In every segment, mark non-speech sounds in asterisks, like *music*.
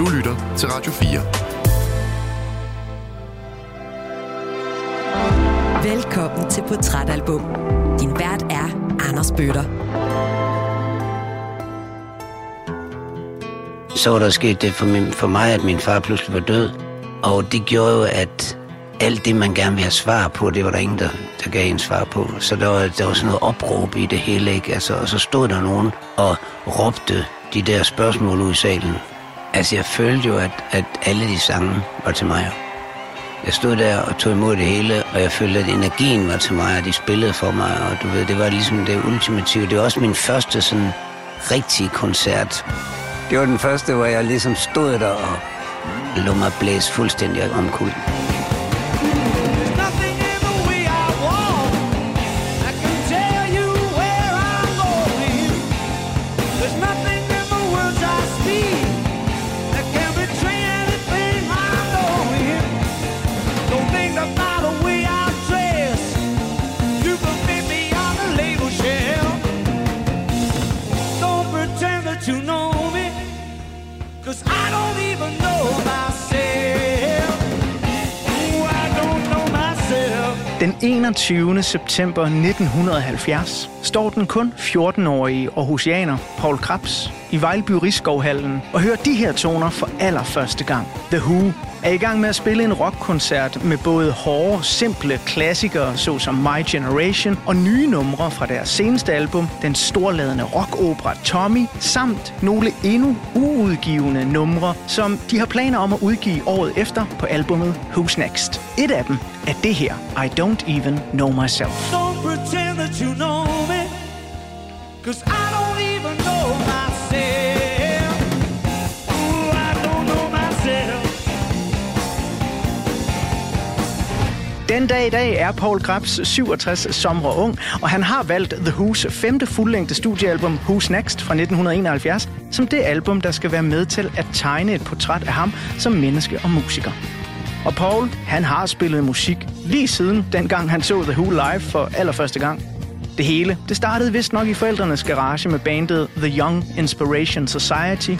Du lytter til Radio 4. Velkommen til Portrætalbum. Din vært er Anders Bøtter. Så var der sket det for, min, for mig, at min far pludselig var død. Og det gjorde jo, at alt det, man gerne ville have svar på, det var der ingen, der, der gav en svar på. Så der var, der var sådan noget opråb i det hele, ikke? Altså, og så stod der nogen og råbte de der spørgsmål ud i salen. Altså, jeg følte jo, at, at alle de sange var til mig. Jeg stod der og tog imod det hele, og jeg følte, at energien var til mig, og de spillede for mig, og du ved, det var ligesom det ultimative. Det var også min første sådan rigtige koncert. Det var den første, hvor jeg ligesom stod der og lå mig blæse fuldstændig omkuld. 21. september 1970 står den kun 14-årige Aarhusianer Paul Krabs i Vejlby Rigskovhallen og hører de her toner for allerførste gang. The Who er i gang med at spille en rockkoncert med både hårde, simple klassikere såsom My Generation og nye numre fra deres seneste album, den storladende rockopera Tommy, samt nogle endnu uudgivende numre, som de har planer om at udgive året efter på albumet Who's Next. Et af dem er det her, I Don't Even Know Myself. Don't pretend that you know me, cause I don't even know myself. Den dag i dag er Paul Grabs 67 somre ung, og han har valgt The Who's femte fuldlængde studiealbum Who's Next fra 1971 som det album, der skal være med til at tegne et portræt af ham som menneske og musiker. Og Paul, han har spillet musik lige siden dengang han så The Who live for allerførste gang. Det hele, det startede vist nok i forældrenes garage med bandet The Young Inspiration Society,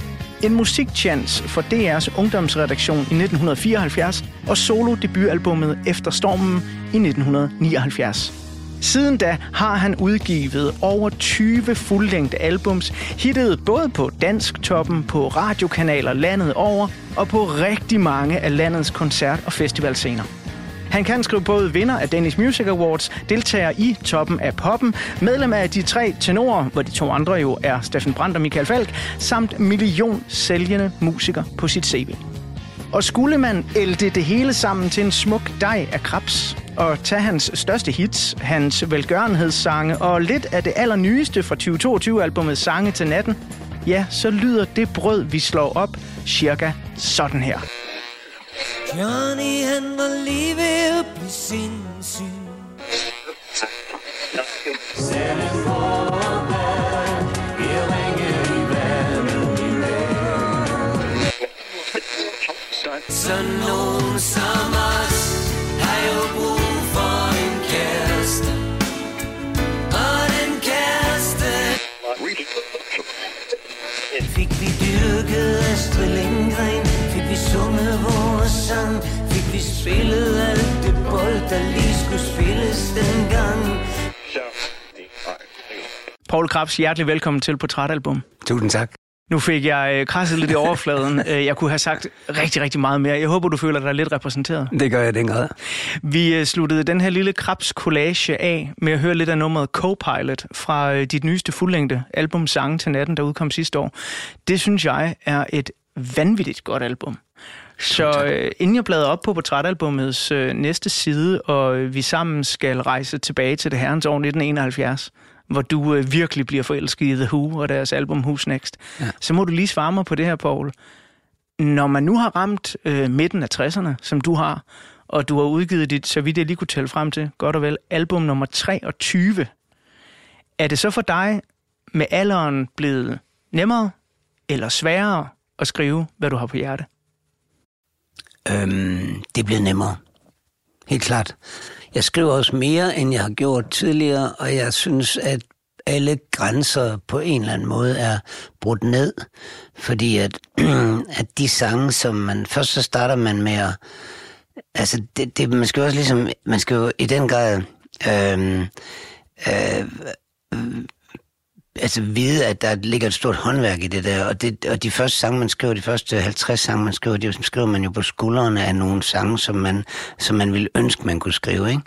en musikchance for DR's ungdomsredaktion i 1974 og solo-debutalbummet Efter Stormen i 1979. Siden da har han udgivet over 20 fuldlængde albums, hittet både på dansk toppen, på radiokanaler landet over og på rigtig mange af landets koncert- og festivalscener. Han kan skrive både vinder af Danish Music Awards, deltager i toppen af poppen, medlem af de tre tenorer, hvor de to andre jo er Steffen Brandt og Michael Falk, samt million sælgende musiker på sit CV. Og skulle man ælte det hele sammen til en smuk dej af krabs, og tage hans største hits, hans velgørenhedssange og lidt af det allernyeste fra 2022-albummet Sange til natten, ja, så lyder det brød, vi slår op, cirka sådan her. Johnny han var lige ved at blive sindssyg. Så nogen som os har jo brug for en kæreste. Og den kæreste Fik vi dyrket Astrid Lindgren Fik vi sunget vores sang Fik vi spillet alt det bold Der lige skulle spilles dengang Paul Krabs, hjertelig velkommen til Portrætalbum. Tusind tak. Nu fik jeg øh, krasset lidt i overfladen. *laughs* Øh, jeg kunne have sagt rigtig, rigtig meget mere. Jeg håber, du føler dig lidt repræsenteret. Det gør jeg den grad. Vi øh, sluttede den her lille krabs collage af med at høre lidt af nummeret Co-Pilot fra dit nyeste fuldlængde album Sange til natten, der udkom sidste år. Det synes jeg er et vanvittigt godt album. Så øh, inden jeg bladrer op på portrætalbummets øh, næste side, og øh, vi sammen skal rejse tilbage til det herrens år 1971, hvor du øh, virkelig bliver forelsket i The Who og deres album Who's Next, ja. så må du lige svare mig på det her, Paul. Når man nu har ramt øh, midten af 60'erne, som du har, og du har udgivet dit, så vidt jeg lige kunne tælle frem til, godt og vel, album nummer 23, er det så for dig med alderen blevet nemmere eller sværere at skrive, hvad du har på hjerte? Øhm, det er blevet nemmere. Helt klart. Jeg skriver også mere, end jeg har gjort tidligere, og jeg synes, at alle grænser på en eller anden måde er brudt ned, fordi at, *clears throat* at de sange, som man, først så starter man med at, altså det, det, man skal jo også ligesom, man skal jo i den grad, øhm, øh, øh, altså vide, at der ligger et stort håndværk i det der, og, det, og de første sange, man skriver, de første 50 sange, man skriver, de skriver man jo på skuldrene af nogle sange, som man, som man ville ønske, man kunne skrive, ikke?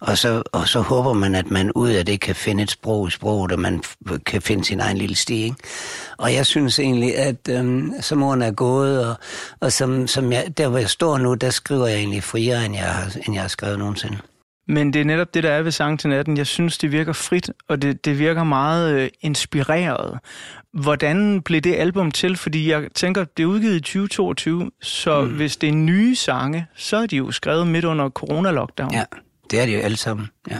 Og så, og så håber man, at man ud af det kan finde et sprog i sproget, og man kan finde sin egen lille sti, ikke? Og jeg synes egentlig, at øhm, som årene er gået, og, og som, som jeg, der hvor jeg står nu, der skriver jeg egentlig friere, end jeg har, end jeg har skrevet nogensinde. Men det er netop det, der er ved Sang til natten. Jeg synes, det virker frit, og det, det virker meget øh, inspireret. Hvordan blev det album til? Fordi jeg tænker, det er udgivet i 2022, så mm. hvis det er nye sange, så er de jo skrevet midt under corona-lockdown. Ja, det er de jo alle sammen, ja.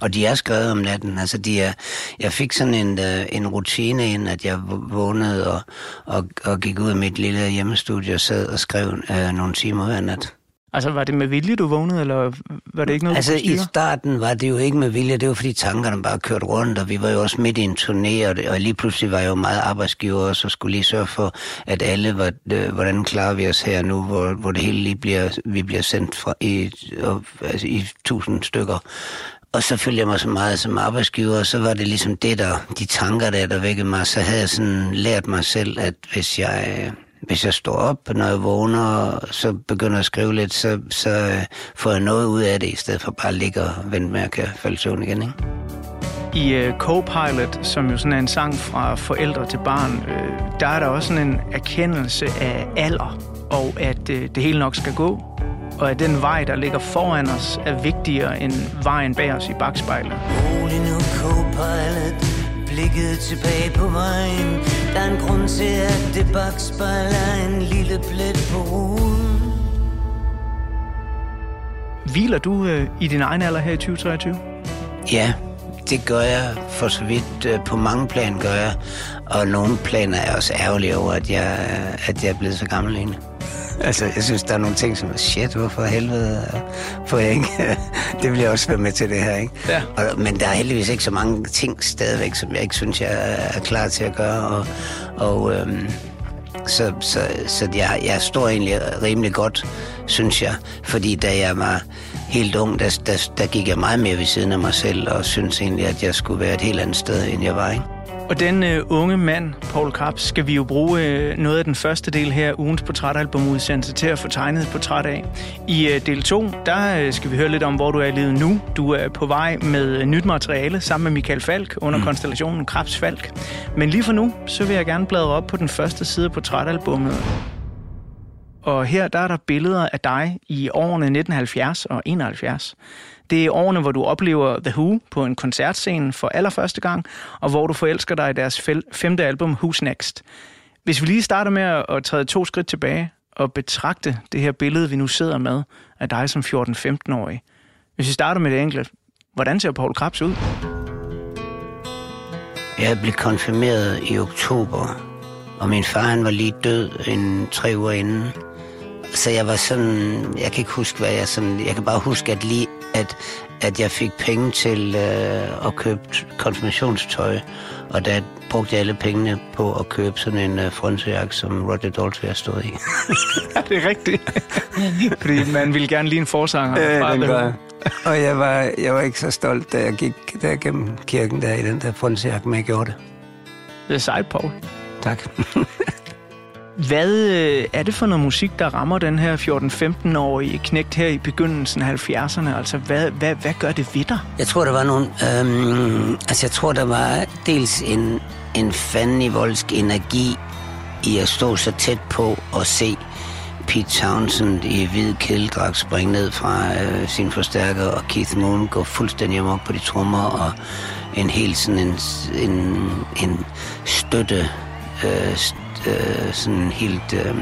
Og de er skrevet om natten. Altså, de er, jeg fik sådan en, uh, en rutine ind, at jeg vågnede og, og, og gik ud af mit lille hjemmestudie og sad og skrev uh, nogle timer hver nat. Altså, var det med vilje, du vågnede, eller var det ikke noget, Altså, i starten var det jo ikke med vilje. Det var, fordi tankerne bare kørte rundt, og vi var jo også midt i en turné, og, det, og lige pludselig var jeg jo meget arbejdsgiver, og så skulle lige sørge for, at alle, var, øh, hvordan klarer vi os her nu, hvor, hvor det hele lige bliver, vi bliver sendt fra i, og, altså, i tusind stykker. Og så følte jeg mig så meget som arbejdsgiver, og så var det ligesom det, der, de tanker der, der vækkede mig. Så havde jeg sådan lært mig selv, at hvis jeg hvis jeg står op, når jeg vågner, og så begynder at skrive lidt, så, så øh, får jeg noget ud af det, i stedet for bare at ligge og vente med at kan falde søvn igen. Ikke? I uh, Co-Pilot, som jo sådan er en sang fra forældre til barn, uh, der er der også sådan en erkendelse af alder, og at uh, det hele nok skal gå, og at den vej, der ligger foran os, er vigtigere end vejen bag os i bagspejlet. Rolig nu, Co-Pilot, blikket tilbage på vejen. Der er en grund til, at det bagspejler en lille plet på ruden. Hviler du øh, i din egen alder her i 2023? Ja, det gør jeg for så vidt. Øh, på mange plan gør jeg. Og nogle planer er også ærgerlige over, at jeg, at jeg er blevet så gammel egentlig. Altså, jeg synes, der er nogle ting, som er shit, hvorfor helvede får jeg ikke? *laughs* det vil jeg også være med til det her, ikke? Ja. Og, men der er heldigvis ikke så mange ting stadigvæk, som jeg ikke synes, jeg er klar til at gøre. Og, og øhm, så, så, så jeg, jeg står egentlig rimelig godt, synes jeg. Fordi da jeg var helt ung, der, der, der gik jeg meget mere ved siden af mig selv, og synes egentlig, at jeg skulle være et helt andet sted, end jeg var, ikke? Og den øh, unge mand, Paul Krabs, skal vi jo bruge øh, noget af den første del her, ugens portrætalbumudsendelse, til at få tegnet et portræt af. I øh, del 2, der øh, skal vi høre lidt om, hvor du er i livet nu. Du er på vej med øh, nyt materiale sammen med Michael Falk under mm. konstellationen Krabs Falk. Men lige for nu, så vil jeg gerne bladre op på den første side af portrætalbummet. Og her der er der billeder af dig i årene 1970 og 71. Det er årene, hvor du oplever The Who på en koncertscene for allerførste gang, og hvor du forelsker dig i deres femte album, Who's Next. Hvis vi lige starter med at træde to skridt tilbage og betragte det her billede, vi nu sidder med, af dig som 14-15-årig. Hvis vi starter med det enkle, hvordan ser Paul Krabs ud? Jeg blev konfirmeret i oktober, og min far han var lige død en tre uger inden. Så jeg var sådan, jeg kan ikke huske, hvad jeg sådan, jeg kan bare huske, at lige, at, at jeg fik penge til øh, at købe konfirmationstøj, og der brugte jeg alle pengene på at købe sådan en øh, frønsejakke, som Roger Daltrey har stået i. *laughs* ja, det er rigtigt. *laughs* Fordi man ville gerne lige en forsanger. Øh, det gør Og jeg var, jeg var ikke så stolt, da jeg gik der gennem kirken der i den der frønsejakke, men jeg gjorde det. Det er sejt, Paul. Tak. *laughs* Hvad øh, er det for noget musik, der rammer den her 14-15-årige knægt her i begyndelsen af 70'erne? Altså, hvad, hvad, hvad gør det ved dig? Jeg tror, der var nogle... Øhm, altså, jeg tror, der var dels en, en fandenivoldsk energi i at stå så tæt på og se Pete Townsend i hvid kædeldragt springe ned fra øh, sin forstærker, og Keith Moon gå fuldstændig amok på de trommer, og en helt sådan en, en, en støtte øh, øh, sådan helt øh,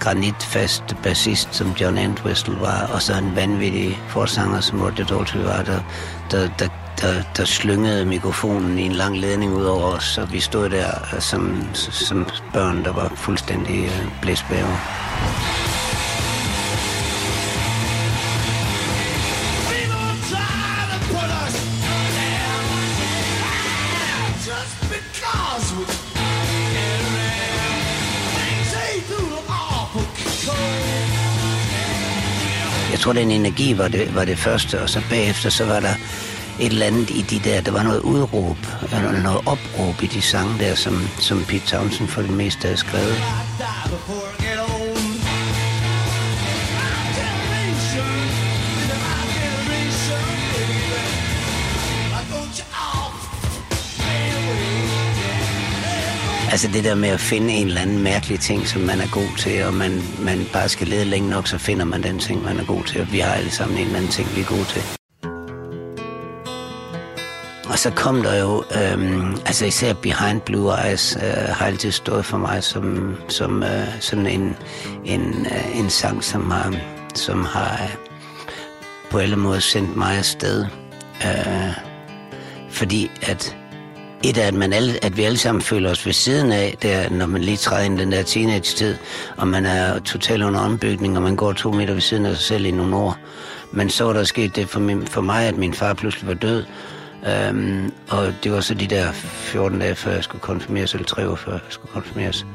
granitfast bassist, som John Entwistle var, og så en vanvittig forsanger, som Roger Daltrey var, der, der, der, der, der slyngede mikrofonen i en lang ledning ud over os, og vi stod der øh, som, som børn, der var fuldstændig øh, blæsbæver. Tror, den energi var det, var det første, og så bagefter, så var der et eller andet i de der, der var noget udråb, eller noget opråb i de sange der, som, som Pete Townsend for det meste havde skrevet. Altså det der med at finde en eller anden mærkelig ting, som man er god til, og man, man bare skal lede længe nok, så finder man den ting, man er god til. Og vi har alle sammen en eller anden ting, vi er gode til. Og så kom der jo, øhm, altså især Behind Blue Eyes øh, har altid stået for mig som, som øh, sådan en, en, øh, en sang, som har, som har øh, på alle måder sendt mig afsted. Øh, fordi at et er, at, man alle, at vi alle sammen føler os ved siden af, der, når man lige træder ind i den der teenage-tid, og man er totalt under ombygning, og man går to meter ved siden af sig selv i nogle år. Men så var der sket det for, min, for mig, at min far pludselig var død, øhm, og det var så de der 14 dage, før jeg skulle konfirmeres, eller tre år før jeg skulle konfirmeres.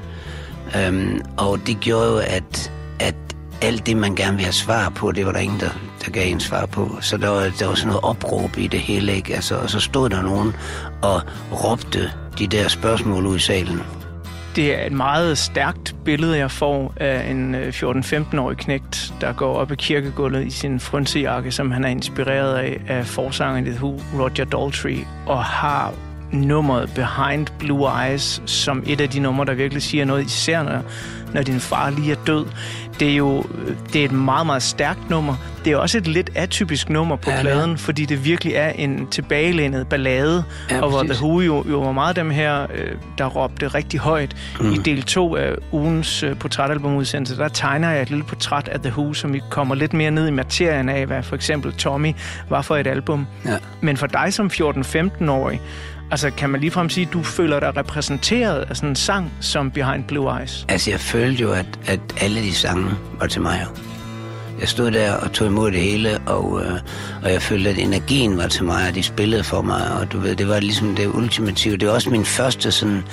Øhm, og det gjorde jo, at, at alt det, man gerne vil have svar på, det var der ingen, der, der gav en svar på. Så der var, der var sådan noget opråb i det hele, ikke? Altså, og så stod der nogen og råbte de der spørgsmål ud i salen. Det er et meget stærkt billede, jeg får af en øh, 14-15-årig knægt, der går op i kirkegulvet i sin frynsejakke, som han er inspireret af, af forsangeren i The Who, Roger Daltrey, og har nummeret Behind Blue Eyes som et af de numre, der virkelig siger noget, især når, når din far lige er død. Det er jo det er et meget, meget stærkt nummer. Det er også et lidt atypisk nummer på ja, pladen, ja. fordi det virkelig er en tilbagelænet ballade, ja, og hvor The Who jo, jo var meget dem her, øh, der råbte rigtig højt. Mm. I del 2 af ugens øh, portrætalbumudsendelse, der tegner jeg et lille portræt af The Who, som vi kommer lidt mere ned i materien af, hvad for eksempel Tommy var for et album. Ja. Men for dig som 14-15-årig, Altså, kan man ligefrem sige, at du føler dig repræsenteret af sådan en sang som Behind Blue Eyes? Altså, jeg følte jo, at, at alle de sange var til mig. Jeg stod der og tog imod det hele, og, øh, og jeg følte, at energien var til mig, og de spillede for mig, og du ved, det var ligesom det ultimative. Det var også min første sådan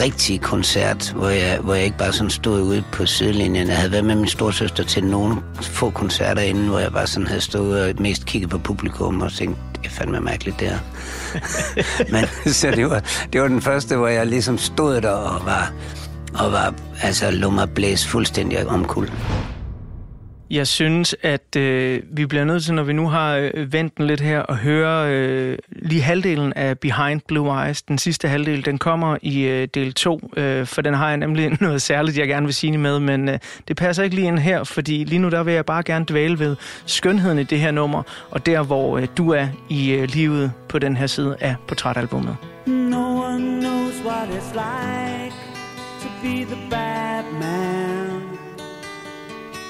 rigtige koncert, hvor jeg, hvor jeg ikke bare sådan stod ude på sidelinjen. Jeg havde været med min storsøster til nogle få koncerter inden, hvor jeg bare sådan havde stået og mest kigget på publikum og tænkt, det er fandme mærkeligt der. *laughs* Men så det var, det var den første, hvor jeg ligesom stod der og var, og var altså lå mig blæse fuldstændig omkuld. Jeg synes, at øh, vi bliver nødt til, når vi nu har øh, vendt den lidt her, at høre øh, lige halvdelen af Behind Blue Eyes. Den sidste halvdel, den kommer i øh, del 2, øh, for den har jeg nemlig *laughs* noget særligt, jeg gerne vil sige med, men øh, det passer ikke lige ind her, fordi lige nu der vil jeg bare gerne dvæle ved skønheden i det her nummer, og der, hvor øh, du er i øh, livet på den her side af portrætalbummet. No one knows what it's like to be the bad man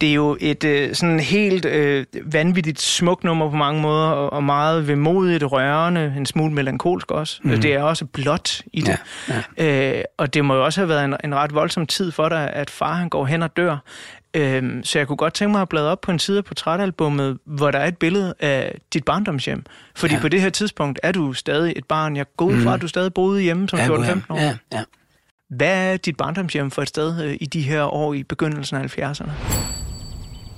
det er jo et øh, sådan helt øh, vanvittigt smukt nummer på mange måder, og, og meget vemodigt, rørende, en smule melankolsk også. Mm. Det er også blot i det. Ja, ja. Øh, og det må jo også have været en, en ret voldsom tid for dig, at far han går hen og dør. Øh, så jeg kunne godt tænke mig at bladre op på en side af portrætalbummet, hvor der er et billede af dit barndomshjem. Fordi ja. på det her tidspunkt er du stadig et barn. Jeg går ud fra, mm. at du stadig boede hjemme som 14-15 år. Ja, ja. Hvad er dit barndomshjem for et sted øh, i de her år i begyndelsen af 70'erne?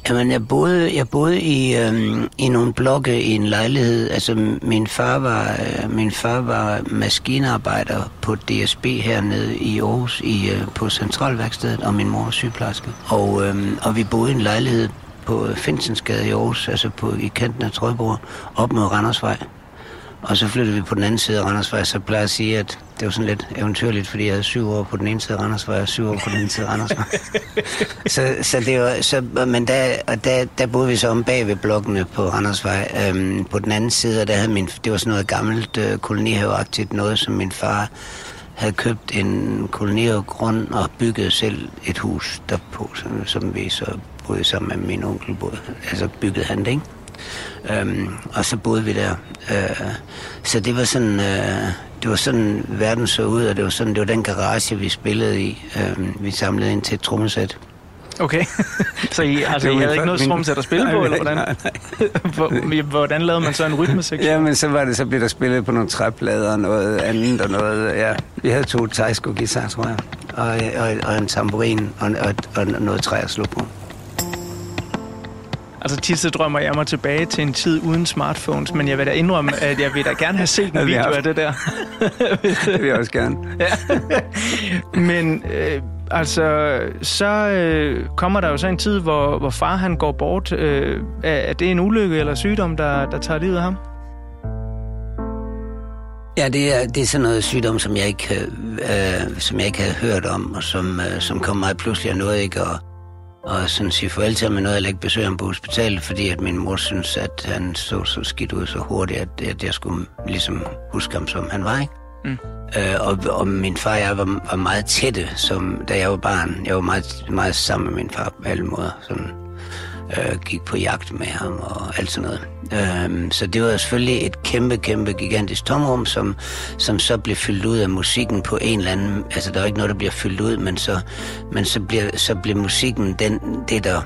Jamen, jeg boede, jeg boede i, øhm, i nogle blokke i en lejlighed. Altså, min far var, øh, min far var maskinarbejder på DSB hernede i Aarhus i, øh, på Centralværkstedet, og min mor var sygeplejerske. Og, øhm, og vi boede i en lejlighed på Finsensgade i Aarhus, altså på, i kanten af Trøjborg, op mod Randersvej. Og så flyttede vi på den anden side af Randersvej, så plejer jeg at sige, at det var sådan lidt eventyrligt, fordi jeg havde syv år på den ene side af Randersvej, og syv år på den anden side af Randersvej. *laughs* så, så det var, så, men der, og der, der boede vi så om bag ved blokkene på Randersvej. Øhm, på den anden side, og der havde min, det var sådan noget gammelt øh, kolonihaveagtigt, noget som min far havde købt en kolonihavegrund og bygget selv et hus derpå, som, som vi så boede sammen med min onkel. Boede. Altså byggede han det, ikke? Øhm, og så boede vi der. Øh, så det var sådan, øh, det var sådan verden så ud, og det var sådan, det var den garage, vi spillede i. Øh, vi samlede ind til et trommesæt. Okay, *laughs* så I, altså, I havde ikke noget trommesæt at spille på, eller hvordan? Nej, nej. *laughs* hvordan lavede man så en rytmesektion? Ja, men så var det, så blev der spillet på nogle træplader og noget andet og noget, ja. Vi havde to tejsko guitar, tror jeg, og, og, og en tamburin og, og, og noget træ at slå på. Altså tit så drømmer jeg mig tilbage til en tid uden smartphones, men jeg vil da indrømme, at jeg vil da gerne have set en *laughs* video af det der. *laughs* det vil jeg også gerne. ja. *laughs* Men øh, altså, så øh, kommer der jo så en tid, hvor, hvor far han går bort. Øh, er det en ulykke eller sygdom, der, der tager livet af ham? Ja, det er, det er sådan noget sygdom, som jeg ikke, øh, som jeg ikke havde hørt om, og som, øh, som kom mig pludselig og noget ikke at og sådan sige farvel til ham noget, jeg ikke besøge ham på hospitalet, fordi at min mor synes, at han så så skidt ud så hurtigt, at, at jeg skulle ligesom huske ham, som han var, ikke? Mm. Øh, og, og min far og jeg var, var meget tætte, som, da jeg var barn. Jeg var meget, meget sammen med min far på alle måder. Sådan, øh, gik på jagt med ham og alt sådan noget. Øh, så det var selvfølgelig et kæmpe, kæmpe, gigantisk tomrum, som, som så blev fyldt ud af musikken på en eller anden... Altså, der er ikke noget, der bliver fyldt ud, men så, men så, bliver, så bliver musikken den, det, der,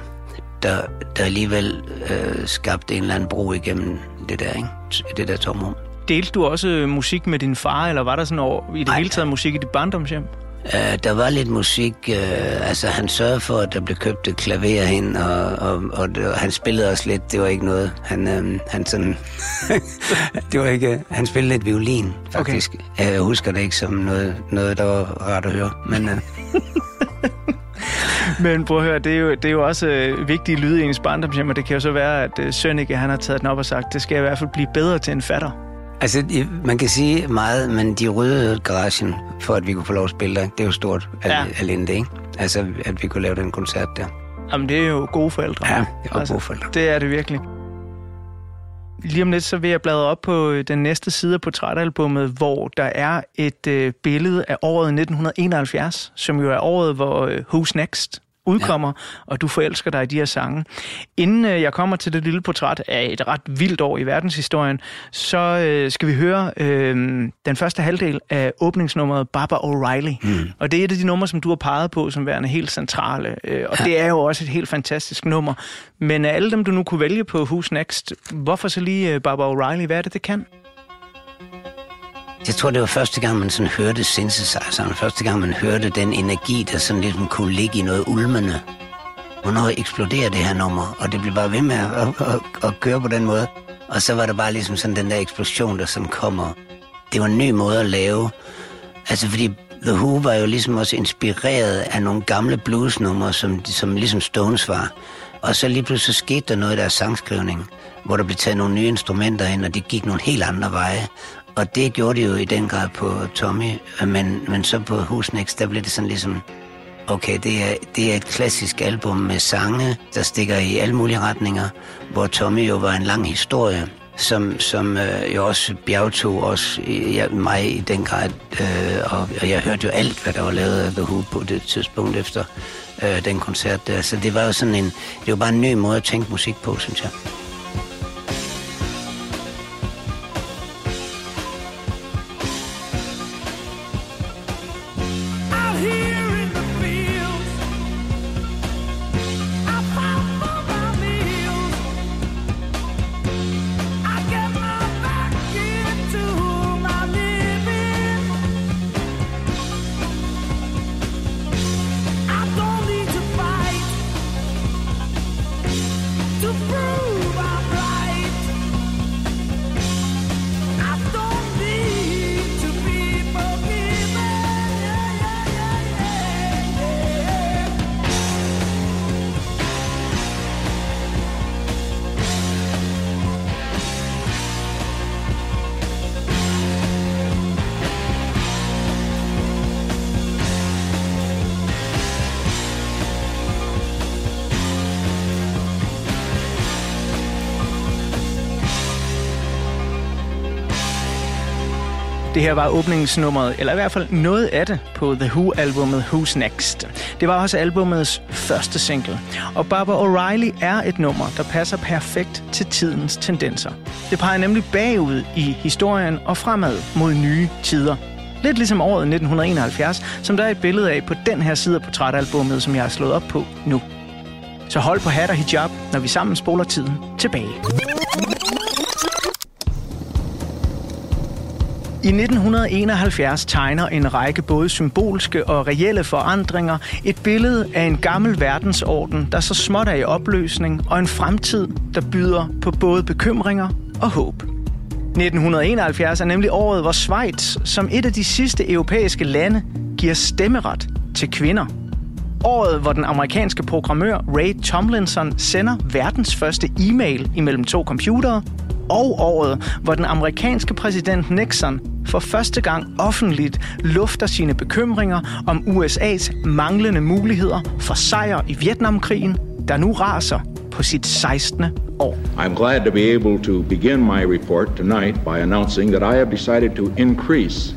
der, der alligevel øh, skabte en eller anden bro igennem det der, ikke? Det der tomrum. Delte du også musik med din far, eller var der sådan over, i det Ej, hele taget musik i dit barndomshjem? Uh, der var lidt musik. Uh, altså, han sørgede for, at der blev købt et klaver hen, og, og, og, og han spillede også lidt. Det var ikke noget. Han, uh, han sådan... *laughs* det var ikke... Han spillede lidt violin, faktisk. Okay. Jeg husker det ikke som noget, noget der var rart at høre, men... Uh... *laughs* Men prøv at høre, det er jo, det er jo også uh, vigtige lyde i ens barndomshjem, og det kan jo så være, at uh, Sønneke, han har taget den op og sagt, det skal jeg i hvert fald blive bedre til en fatter. Altså, man kan sige meget, men de rydde garagen, for at vi kunne få lov at spille der. Det er jo stort ja. alene det, ikke? Altså, at vi kunne lave den koncert der. Jamen, det er jo gode forældre. Ja, det er altså, gode forældre. Det er det virkelig. Lige om lidt, så vil jeg bladre op på øh, den næste side af portrætalbummet, hvor der er et øh, billede af året 1971, som jo er året, hvor øh, Who's Next udkommer, ja. og du forelsker dig i de her sange. Inden øh, jeg kommer til det lille portræt af et ret vildt år i verdenshistorien, så øh, skal vi høre øh, den første halvdel af åbningsnummeret Baba O'Reilly. Mm. Og det er et af de numre, som du har peget på som værende helt centrale. Øh, og ja. det er jo også et helt fantastisk nummer. Men af alle dem, du nu kunne vælge på Who's Next, hvorfor så lige øh, Baba O'Reilly? Hvad er det, det kan? Jeg tror, det var første gang, man sådan hørte synthesizeren. Første gang, man hørte den energi, der sådan lidt kunne ligge i noget ulmende. Hvornår eksploderer det her nummer? Og det blev bare ved med at, at, at, at køre på den måde. Og så var der bare ligesom sådan den der eksplosion, der som kommer. Det var en ny måde at lave. Altså fordi The Who var jo ligesom også inspireret af nogle gamle bluesnumre, som, som ligesom Stones var. Og så lige pludselig så skete der noget i deres sangskrivning, hvor der blev taget nogle nye instrumenter ind, og de gik nogle helt andre veje. Og det gjorde de jo i den grad på Tommy, men, men så på Husnex, der blev det sådan ligesom, okay, det er, det er et klassisk album med sange, der stikker i alle mulige retninger, hvor Tommy jo var en lang historie, som, som øh, jo også bjergtog også ja, mig i den grad, øh, og, og jeg hørte jo alt, hvad der var lavet af The Who på det tidspunkt efter øh, den koncert der. Så det var jo sådan en, det var bare en ny måde at tænke musik på, synes jeg. Her var åbningsnummeret, eller i hvert fald noget af det, på The Who-albummet Who's Next. Det var også albumets første single. Og Barbara O'Reilly er et nummer, der passer perfekt til tidens tendenser. Det peger nemlig bagud i historien og fremad mod nye tider. Lidt ligesom året 1971, som der er et billede af på den her side af portrætalbummet, som jeg har slået op på nu. Så hold på hat og hijab, når vi sammen spoler tiden tilbage. I 1971 tegner en række både symbolske og reelle forandringer et billede af en gammel verdensorden, der så småt er i opløsning, og en fremtid, der byder på både bekymringer og håb. 1971 er nemlig året, hvor Schweiz som et af de sidste europæiske lande giver stemmeret til kvinder. Året, hvor den amerikanske programmør Ray Tomlinson sender verdens første e-mail imellem to computere, og året, hvor den amerikanske præsident Nixon for første gang offentligt lufter sine bekymringer om USA's manglende muligheder for sejr i Vietnamkrigen, der nu raser på sit 16. år. I'm glad to be able to begin my report tonight by announcing that I have decided to increase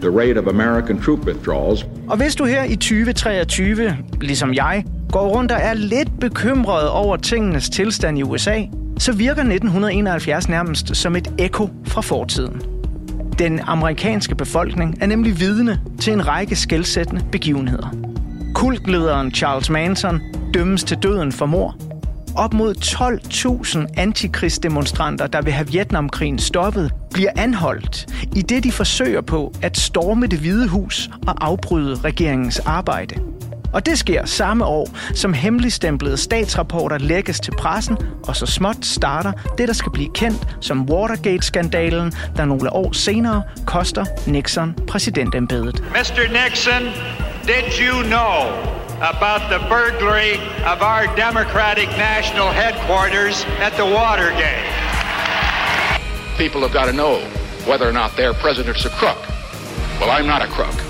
the rate of American troop withdrawals. Og hvis du her i 2023, ligesom jeg, går rundt og er lidt bekymret over tingenes tilstand i USA, så virker 1971 nærmest som et ekko fra fortiden. Den amerikanske befolkning er nemlig vidne til en række skældsættende begivenheder. Kultlederen Charles Manson dømmes til døden for mord. Op mod 12.000 antikrigsdemonstranter, der vil have Vietnamkrigen stoppet, bliver anholdt, i det de forsøger på at storme det hvide hus og afbryde regeringens arbejde. Og det sker samme år, som hemmeligstemplede statsrapporter lægges til pressen, og så småt starter det, der skal blive kendt som Watergate-skandalen, der nogle år senere koster Nixon præsidentembedet. Mr. Nixon, did you know about the burglary of our Democratic National Headquarters at the Watergate? People have got to know whether or not their president's a crook. Well, I'm not a crook.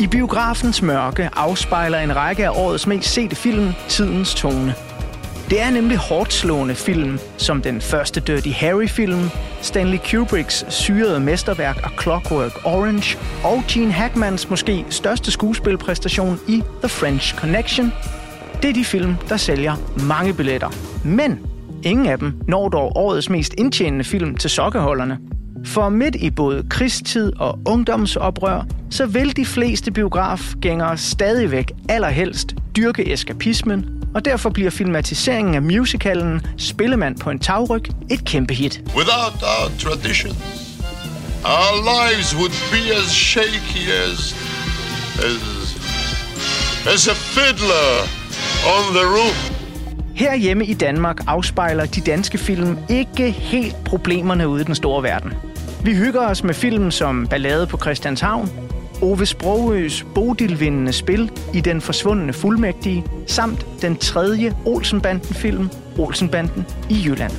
I biografens mørke afspejler en række af årets mest sete film tidens tone. Det er nemlig hårdt slående film, som den første Dirty Harry-film, Stanley Kubricks syrede mesterværk A Clockwork Orange og Gene Hackmans måske største skuespilpræstation i The French Connection. Det er de film, der sælger mange billetter. Men ingen af dem når dog årets mest indtjenende film til sokkeholderne – for midt i både krigstid og ungdomsoprør, så vil de fleste biografgængere stadigvæk allerhelst dyrke eskapismen, og derfor bliver filmatiseringen af musicalen Spillemand på en tagryg et kæmpe hit. Without our tradition, our lives would be as shaky as, as, as a fiddler on the roof. Her hjemme i Danmark afspejler de danske film ikke helt problemerne ude i den store verden. Vi hygger os med film som Ballade på Christianshavn, Ove Sprogøs bodilvindende spil i Den forsvundne fuldmægtige, samt den tredje Olsenbanden-film, Olsenbanden i Jylland.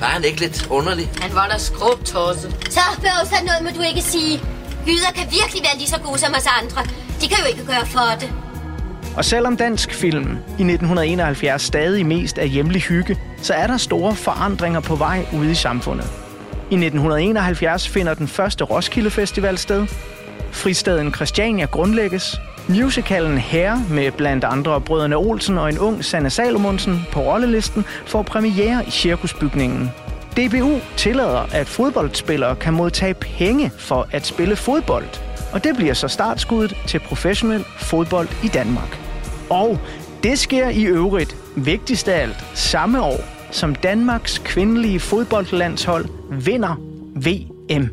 Var han ikke lidt underlig? Han var da skrubtosse. Så, Bøvs, noget må du ikke sige. Jyder kan virkelig være lige så gode som os andre. De kan jo ikke gøre for det. Og selvom dansk film i 1971 stadig mest er hjemlig hygge, så er der store forandringer på vej ude i samfundet. I 1971 finder den første Roskilde Festival sted. Fristaden Christiania grundlægges. Musicalen Herre med blandt andre brødrene Olsen og en ung Sanne Salomonsen på rollelisten får premiere i cirkusbygningen. DBU tillader, at fodboldspillere kan modtage penge for at spille fodbold. Og det bliver så startskuddet til professionel fodbold i Danmark. Og det sker i øvrigt, vigtigst af alt, samme år, som Danmarks kvindelige fodboldlandshold vinder VM.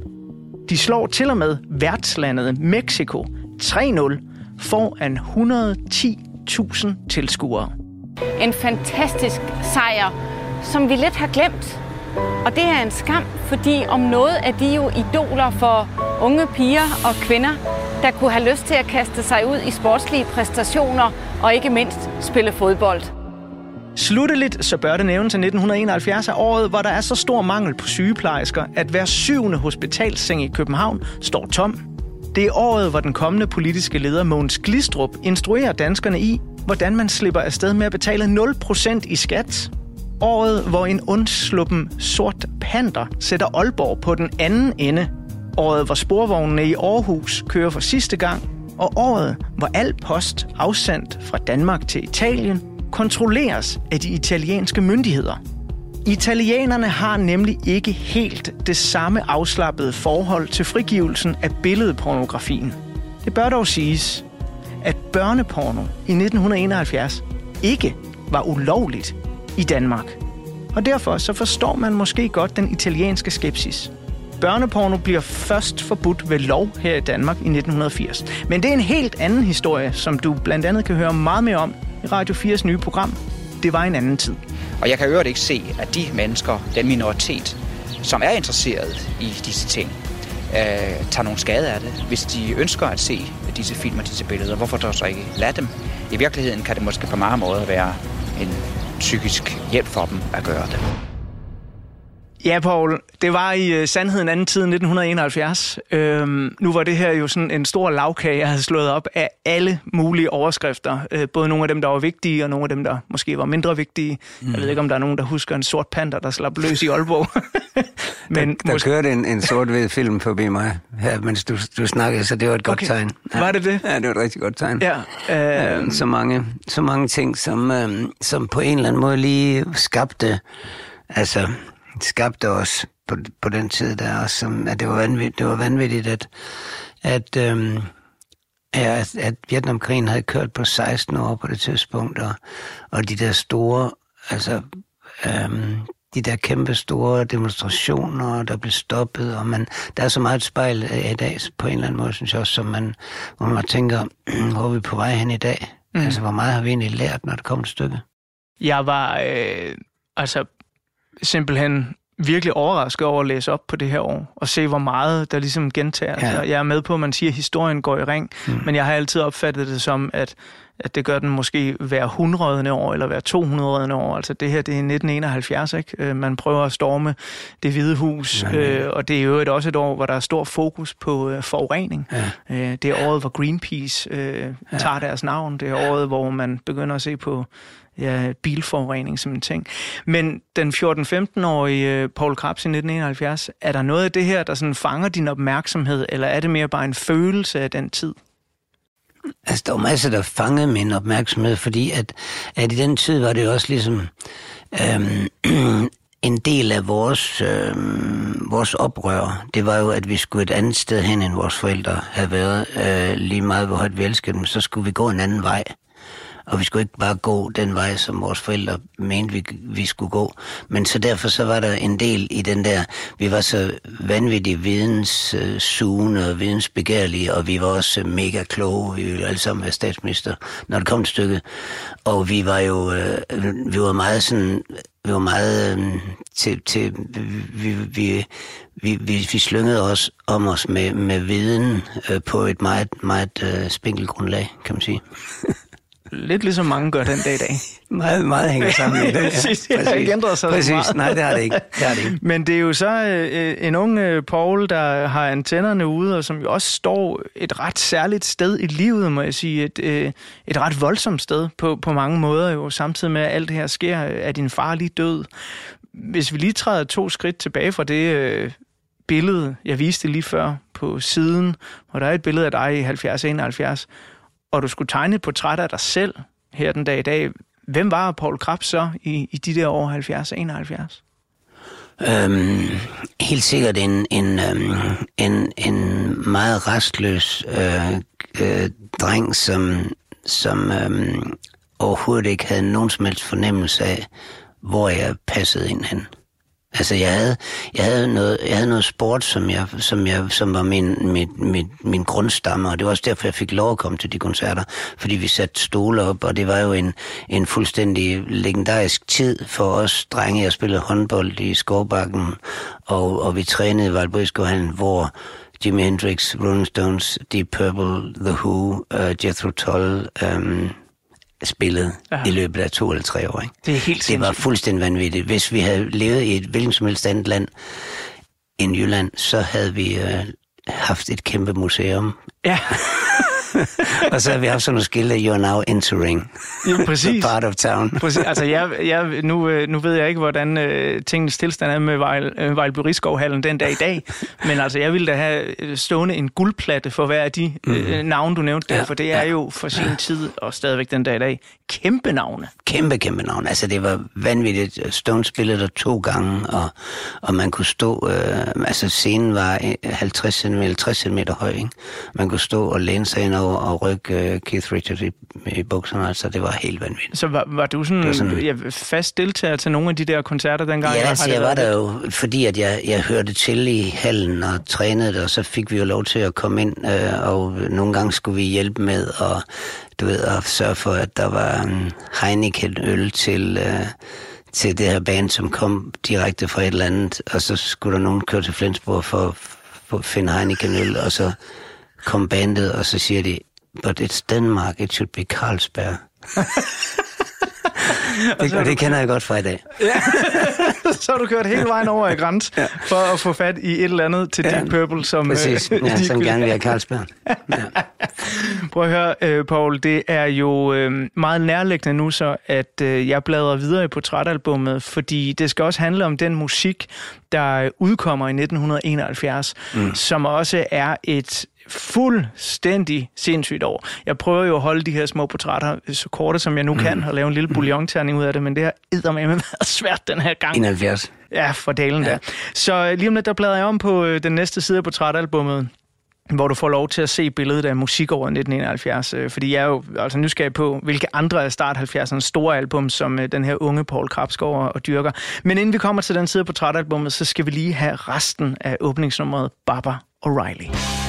De slår til og med værtslandet Mexico 3-0 foran 110.000 tilskuere. En fantastisk sejr, som vi lidt har glemt. Og det er en skam, fordi om noget er de jo idoler for unge piger og kvinder, der kunne have lyst til at kaste sig ud i sportslige præstationer og ikke mindst spille fodbold. Slutteligt så bør det nævnes, at 1971 er året, hvor der er så stor mangel på sygeplejersker, at hver syvende hospitalseng i København står tom. Det er året, hvor den kommende politiske leder Mogens Glistrup instruerer danskerne i, hvordan man slipper afsted med at betale 0% i skat. Året, hvor en undsluppen sort panter sætter Aalborg på den anden ende. året, hvor sporvognene i Aarhus kører for sidste gang, og året, hvor al post afsendt fra Danmark til Italien kontrolleres af de italienske myndigheder. Italienerne har nemlig ikke helt det samme afslappede forhold til frigivelsen af billedpornografien. Det bør dog siges, at børneporno i 1971 ikke var ulovligt i Danmark. Og derfor så forstår man måske godt den italienske skepsis. Børneporno bliver først forbudt ved lov her i Danmark i 1980. Men det er en helt anden historie, som du blandt andet kan høre meget mere om i Radio 4's nye program. Det var en anden tid. Og jeg kan øvrigt ikke se, at de mennesker, den minoritet, som er interesseret i disse ting, øh, tager nogen skade af det. Hvis de ønsker at se disse film og disse billeder, hvorfor dog så ikke lade dem? I virkeligheden kan det måske på mange måder være en psykisk hjælp for dem at gøre det. Ja, Paul, det var i uh, sandheden anden tid 1971. Øhm, nu var det her jo sådan en stor lavkage, jeg havde slået op af alle mulige overskrifter. Øh, både nogle af dem, der var vigtige, og nogle af dem, der måske var mindre vigtige. Mm. Jeg ved ikke, om der er nogen, der husker en sort panter, der slap løs i Aalborg. *laughs* Men der, der måske... kørte en, en sort-hvid film forbi mig her, mens du, du snakkede, så det var et godt Okay. tegn. Ja. Var det det? Ja, det var et rigtig godt tegn. Ja, øh... så, mange, så mange ting, som, øh, som på en eller anden måde lige skabte, altså skabte os på, på den tid der, og som, at det var vanvittigt, det var vanvittigt at, at, øhm, ja, at, at Vietnamkrigen havde kørt på 16 år på det tidspunkt, og, og de der store, altså øhm, de der kæmpe store demonstrationer, der blev stoppet, og man, der er så meget et spejl af i dag, på en eller anden måde, synes jeg også, som man, hvor man tænker, *clears throat* hvor er vi på vej hen i dag? Mm. Altså, hvor meget har vi egentlig lært, når det kommer til stykket? Jeg var øh, altså simpelthen virkelig overrasket over at læse op på det her år, og se, hvor meget der ligesom gentager sig. Ja. Jeg er med på, at man siger, at historien går i ring, mm. men jeg har altid opfattet det som, at, at det gør den måske hver 100. år, eller hver 200. år. Altså det her, det er 1971, ikke? Øh, Man prøver at storme det hvide hus, Ja, ja. øh, og det er jo et, også et år, hvor der er stor fokus på øh, forurening. Ja. Øh, det er året, hvor Greenpeace øh, tager deres navn. Det er året, hvor man begynder at se på ja, bilforurening som en ting. Men den 14-15-årige øh, Paul Krabs i 1971, er der noget af det her, der sådan fanger din opmærksomhed, eller er det mere bare en følelse af den tid? Altså, der var masser, der fangede min opmærksomhed, fordi at, at i den tid var det jo også ligesom øhm, *clears throat* en del af vores, øhm, vores oprør. Det var jo, at vi skulle et andet sted hen, end vores forældre havde været. Øh, lige meget, hvor højt vi elskede dem, så skulle vi gå en anden vej. Og vi skulle ikke bare gå den vej, som vores forældre mente, vi, vi skulle gå. Men så derfor så var der en del i den der, vi var så vanvittigt videnssugende og vidensbegærlige, og vi var også mega kloge. Vi ville alle sammen være statsminister, når det kom til stykket. Og vi var jo, øh, vi var meget sådan, vi var meget øh, til, til vi, vi, vi, vi, vi slyngede os om os med, med viden øh, på et meget, meget øh, spinkelt grundlag, kan man sige. *laughs* Lidt ligesom mange gør den dag i dag. *laughs* Meget, meget hænger sammen i det. *laughs* Præcis, det har ikke ændret sig Præcis, meget. nej, det har det ikke. Det har det ikke. Men det er jo så øh, en ung øh, Paul, der har antennerne ude, og som jo også står et ret særligt sted i livet, må jeg sige. Et, øh, et ret voldsomt sted på, på mange måder jo, samtidig med at alt det her sker, er din far lige død. Hvis vi lige træder to skridt tilbage fra det øh, billede, jeg viste lige før på siden, hvor der er et billede af dig i 70-71, og du skulle tegne et portræt af dig selv her den dag i dag. Hvem var Paul Krabs så i, i de der år 70-71? Øhm, helt sikkert en, en, øhm, en, en meget restløs øh, øh, dreng, som, som øhm, overhovedet ikke havde nogen som helst fornemmelse af, hvor jeg passede ind hen. Altså jeg havde, jeg havde noget, jeg havde noget sport, som jeg, som jeg, som var min, min, min, min grundstamme, og det var også derfor, jeg fik lov at komme til de koncerter, fordi vi satte stole op, og det var jo en, en fuldstændig legendarisk tid for os drenge. Jeg spillede håndbold i Skovbakken, og, og vi trænede i Valborgskohallen, hvor Jimi Hendrix, Rolling Stones, Deep Purple, The Who, uh, Jethro Tull, um, spillede ja. i løbet af to eller tre år. Ikke? Det er helt Det var fuldstændig vanvittigt. Hvis vi havde levet i et hvilket som helst andet land end Jylland, så havde vi øh, haft et kæmpe museum. Ja. *laughs* *laughs* og så har vi haft sådan nogle skilte, you're now entering ja, præcis. part of town. *laughs* præcis. Altså, jeg, jeg, nu, øh, nu ved jeg ikke, hvordan uh, tingens tilstand er med Vejl, Rigskovhallen den dag i dag, *laughs* men altså, jeg ville da have stående en guldplatte for hver af de mm. uh, navne, du nævnte der, ja, for det er ja. jo for sin tid, og stadigvæk den dag i dag, kæmpe navne. Kæmpe, kæmpe navne. Altså, det var vanvittigt. Stone spillede der to gange, og, og man kunne stå, uh, altså scenen var 50 cm, 60 cm høj, ikke? Man kunne stå og læne sig ind over og rykke uh, Keith Richards i, i bukserne, altså det var helt vanvittigt. Så var, var du sådan, var sådan ja, fast deltager til nogle af de der koncerter dengang? Ja, altså, jeg var der jo, fordi at jeg, jeg hørte til i hallen og trænede, og så fik vi jo lov til at komme ind, øh, og nogle gange skulle vi hjælpe med at, du ved, at sørge for, at der var en Heineken-øl til... Øh, til det her band, som kom direkte fra et eller andet, og så skulle der nogen køre til Flensborg for, at finde Heineken-øl, og så kom bandet, og så siger de, but it's Denmark, it should be Carlsberg. det, *laughs* og det kender jeg godt fra i dag. Ja. *laughs* så har du kørt hele vejen over i græns ja. for at få fat i et eller andet til ja. Deep Purple, som... Præcis, øh, ja, som gerne vil have Carlsberg. Ja. *laughs* Prøv at høre, øh, Paul, det er jo øh, meget nærliggende nu så, at øh, jeg bladrer videre i portrætalbummet, fordi det skal også handle om den musik, der udkommer i 1971, mm. som også er et fuldstændig sindssygt år. Jeg prøver jo at holde de her små portrætter så korte, som jeg nu kan, mm. og lave en lille bouillonterning ud af det, men det har eddermame *laughs* været svært den her gang. 71. Ja, for dalen ja. der. Så lige om lidt, der bladrer jeg om på øh, den næste side af portrætalbummet, hvor du får lov til at se billedet af musik over 1971, øh, fordi jeg er jo altså nysgerrig på, hvilke andre af start 70'ernes store album, som øh, den her unge Paul Krabs går og dyrker. Men inden vi kommer til den side af portrætalbummet, så skal vi lige have resten af åbningsnummeret Baba O'Reilly.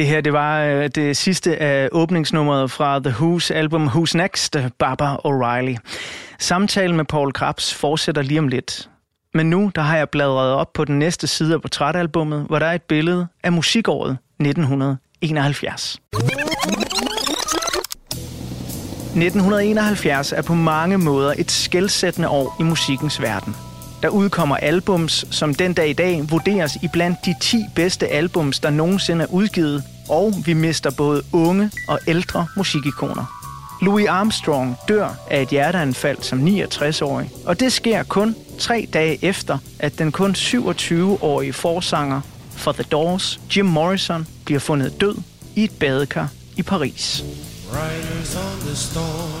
Det her, det var øh, det sidste af åbningsnummeret fra The Who's album Who's Next, Baba O'Reilly. Samtalen med Paul Krabs fortsætter lige om lidt. Men nu der har jeg bladret op på den næste side af portrætalbummet, hvor der er et billede af musikåret 1971. 1971 er på mange måder et skældsættende år i musikkens verden. Der udkommer albums, som den dag i dag vurderes i blandt de 10 bedste albums, der nogensinde er udgivet, og vi mister både unge og ældre musikikoner. Louis Armstrong dør af et hjerteanfald som 69-årig, og det sker kun tre dage efter, at den kun 27-årige forsanger for The Doors, Jim Morrison, bliver fundet død i et badekar i Paris. Riders on the storm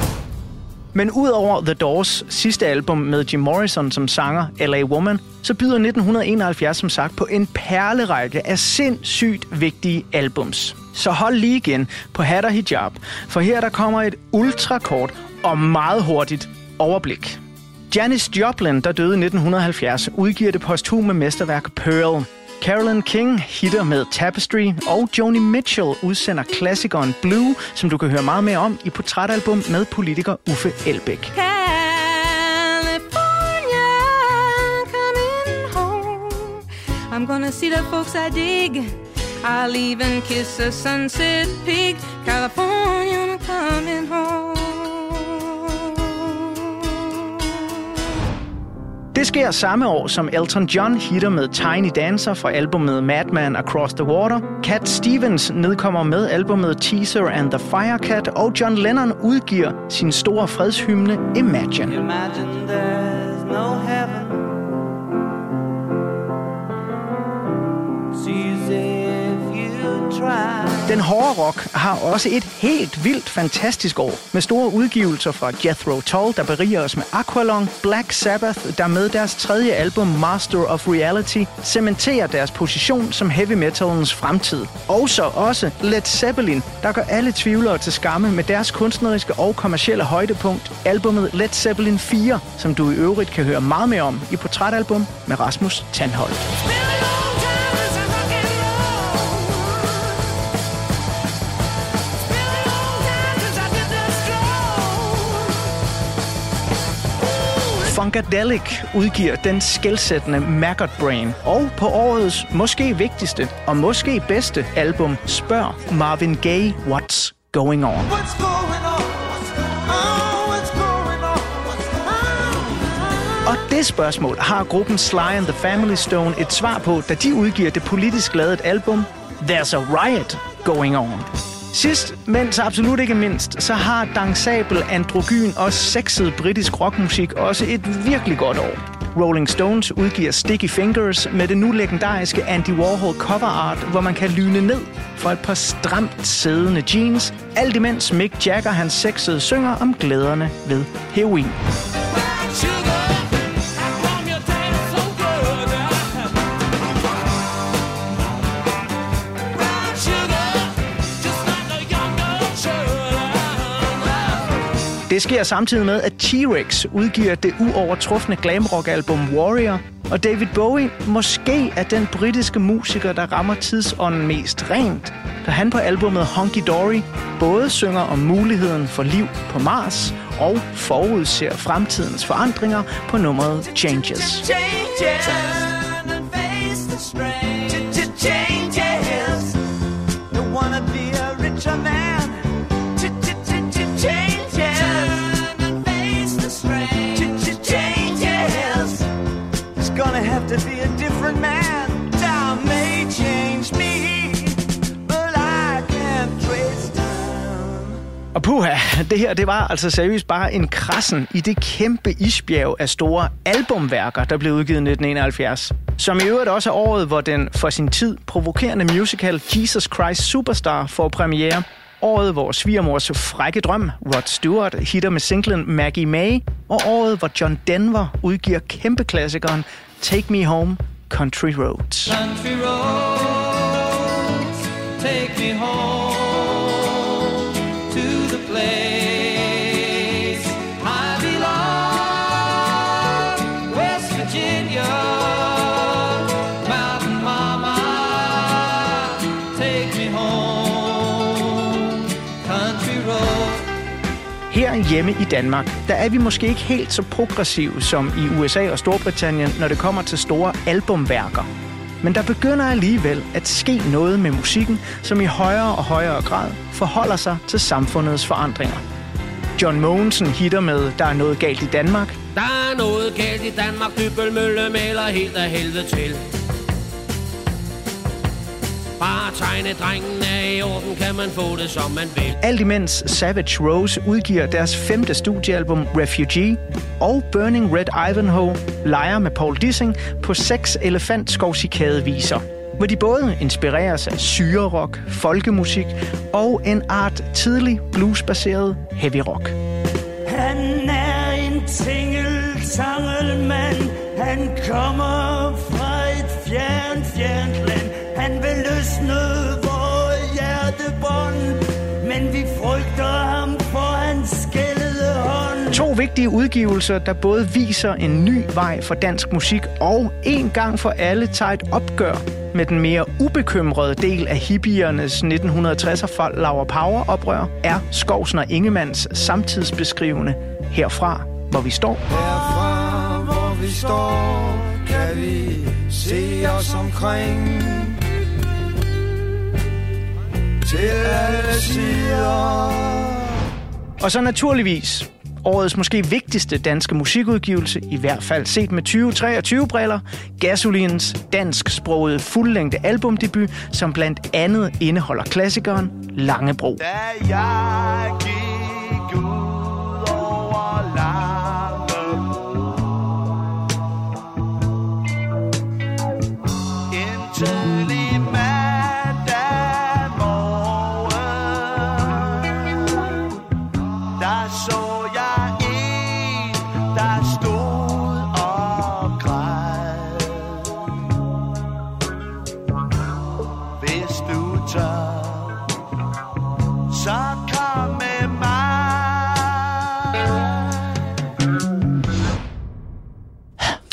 Men udover The Doors sidste album med Jim Morrison som sanger, L.A. Woman, så byder 1971 som sagt på en perlerække af sindssygt vigtige albums. Så hold lige igen på hat og hijab, for her der kommer et ultrakort og meget hurtigt overblik. Janis Joplin, der døde i 1970, udgiver det posthume mesterværk Pearl, Carolyn King hitter med Tapestry, og Joni Mitchell udsender klassikeren Blue, som du kan høre meget mere om i portrætalbum med politiker Uffe Elbæk. I'm gonna see the folks I dig. I'll even kiss a sunset pig. California, I'm coming home. Det sker samme år, som Elton John hitter med Tiny Dancer fra albumet Madman Across the Water. Cat Stevens nedkommer med albumet Teaser and the Firecat, og John Lennon udgiver sin store fredshymne Imagine. Imagine there's no heaven. if you try. Den hårde rock har også et helt vildt fantastisk år, med store udgivelser fra Jethro Tull, der beriger os med Aqualung, Black Sabbath, der med deres tredje album Master of Reality cementerer deres position som heavy metalens fremtid. Og så også Led Zeppelin, der gør alle tvivlere til skamme med deres kunstneriske og kommercielle højdepunkt, albumet Led Zeppelin 4, som du i øvrigt kan høre meget mere om i Portrætalbum med Rasmus Tandholt. Funkadelic udgiver den skældsættende Maggot Brain. Og på årets måske vigtigste og måske bedste album spørger Marvin Gaye What's Going On. What's going on? Og det spørgsmål har gruppen Sly and the Family Stone et svar på, da de udgiver det politisk lavet album There's a Riot Going On. Sidst, men så absolut ikke mindst, så har dansabel, androgyn og sexet britisk rockmusik også et virkelig godt år. Rolling Stones udgiver Sticky Fingers med det nu legendariske Andy Warhol cover art, hvor man kan lyne ned for et par stramt siddende jeans, alt imens Mick Jagger hans sexede synger om glæderne ved heroin. Det sker samtidig med, at T-Rex udgiver det uovertrufne glamrock-album Warrior, og David Bowie måske er den britiske musiker, der rammer tidsånden mest rent, da han på albumet Honky Dory både synger om muligheden for liv på Mars og forudser fremtidens forandringer på nummeret Changes. Changes. Changes. Og puha, det her det var altså seriøst bare en krassen i det kæmpe isbjerg af store albumværker, der blev udgivet i 1971. Som i øvrigt også er året, hvor den for sin tid provokerende musical Jesus Christ Superstar får premiere. Året, hvor svigermors frække drøm, Rod Stewart, hitter med singlen Maggie May. Og året, hvor John Denver udgiver kæmpe klassikeren Take Me Home, Country Roads. Country roads. me home hjemme i Danmark, der er vi måske ikke helt så progressive som i USA og Storbritannien, når det kommer til store albumværker. Men der begynder alligevel at ske noget med musikken, som i højere og højere grad forholder sig til samfundets forandringer. John Mogensen hitter med Der er noget galt i Danmark. Der er noget galt i Danmark, Dybølmølle maler helt af helvede til. Bare tegnedrengen er i orden, kan man få det som man vil. Alt imens Savage Rose udgiver deres femte studiealbum Refugee, og Burning Red Ivanhoe leger med Paul Dissing på seks elefantskovcikadeviser, hvor de både inspireres af syrerock, folkemusik og en art tidlig bluesbaseret heavy rock. Han er en tingeltangelmand Han kommer fra et fjern, fjernt land Han vil løsne vores hjertebånd. Men vi frygter ham for hans skældede hånd. To vigtige udgivelser, der både viser en ny vej for dansk musik og en gang for alle tager et opgør med den mere ubekymrede del af hippiernes 1960'er Flower Power oprør, er Skovsen og Ingemanns samtidsbeskrivende herfra, hvor vi står. Herfra hvor vi står Kan vi se os omkring til alle sider Og så naturligvis årets måske vigtigste danske musikudgivelse, i hvert fald set med 2023-briller, Gasolins dansksprogede fuldlængde albumdebut, som blandt andet indeholder klassikeren Langebro. Da jeg gik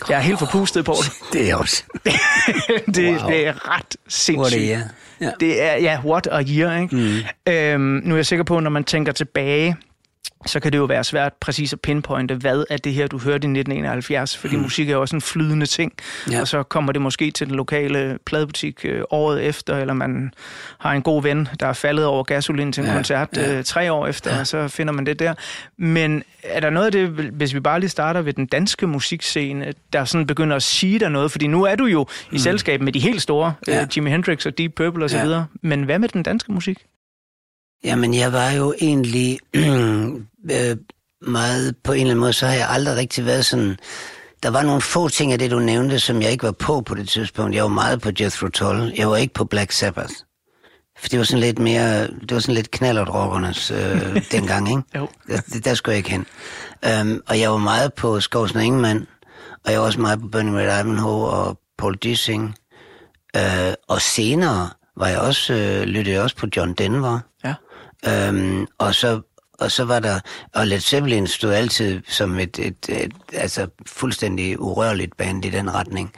Jeg er helt forpustet på det. *laughs* Det er også. *laughs* det, Wow. det er ret sindssygt. What a year. Ja. Det er, ja, what a year, ikke? Mm. Øhm, nu er jeg sikker på, når man tænker tilbage, så kan det jo være svært præcis at pinpointe, hvad er det her, du hørte i 1971, fordi mm. musik er også en flydende ting, Ja. og så kommer det måske til den lokale pladebutik øh, året efter, eller man har en god ven, der er faldet over gasolin til en Ja, koncert ja. øh, tre år efter, og så finder man det der. Men er der noget af det, hvis vi bare lige starter ved den danske musikscene, der sådan begynder at sige dig noget, fordi nu er du jo i Mm. selskab med de helt store, Ja. øh, Jimi Hendrix og Deep Purple osv., Ja. ja. men hvad med den danske musik? Jamen, jeg var jo egentlig *clears throat* øh, meget, på en eller anden måde, så har jeg aldrig rigtig været sådan... Der var nogle få ting af det, du nævnte, som jeg ikke var på på det tidspunkt. Jeg var meget på Jethro Tull. Jeg var ikke på Black Sabbath. For det var sådan lidt mere, det var sådan lidt knallertrockernes øh, *laughs* dengang, ikke? Jo. Der, der skulle jeg ikke hen. Um, og jeg var meget på Skovsen og Ingemann, og jeg var også meget på Burning Red Ivanhoe og Paul Dissing. Uh, og senere var jeg også, øh, lyttede jeg også på John Denver. Ja. Øhm, og så og så var der, og Led Zeppelin stod altid som et, et, et altså fuldstændig urørligt band i den retning.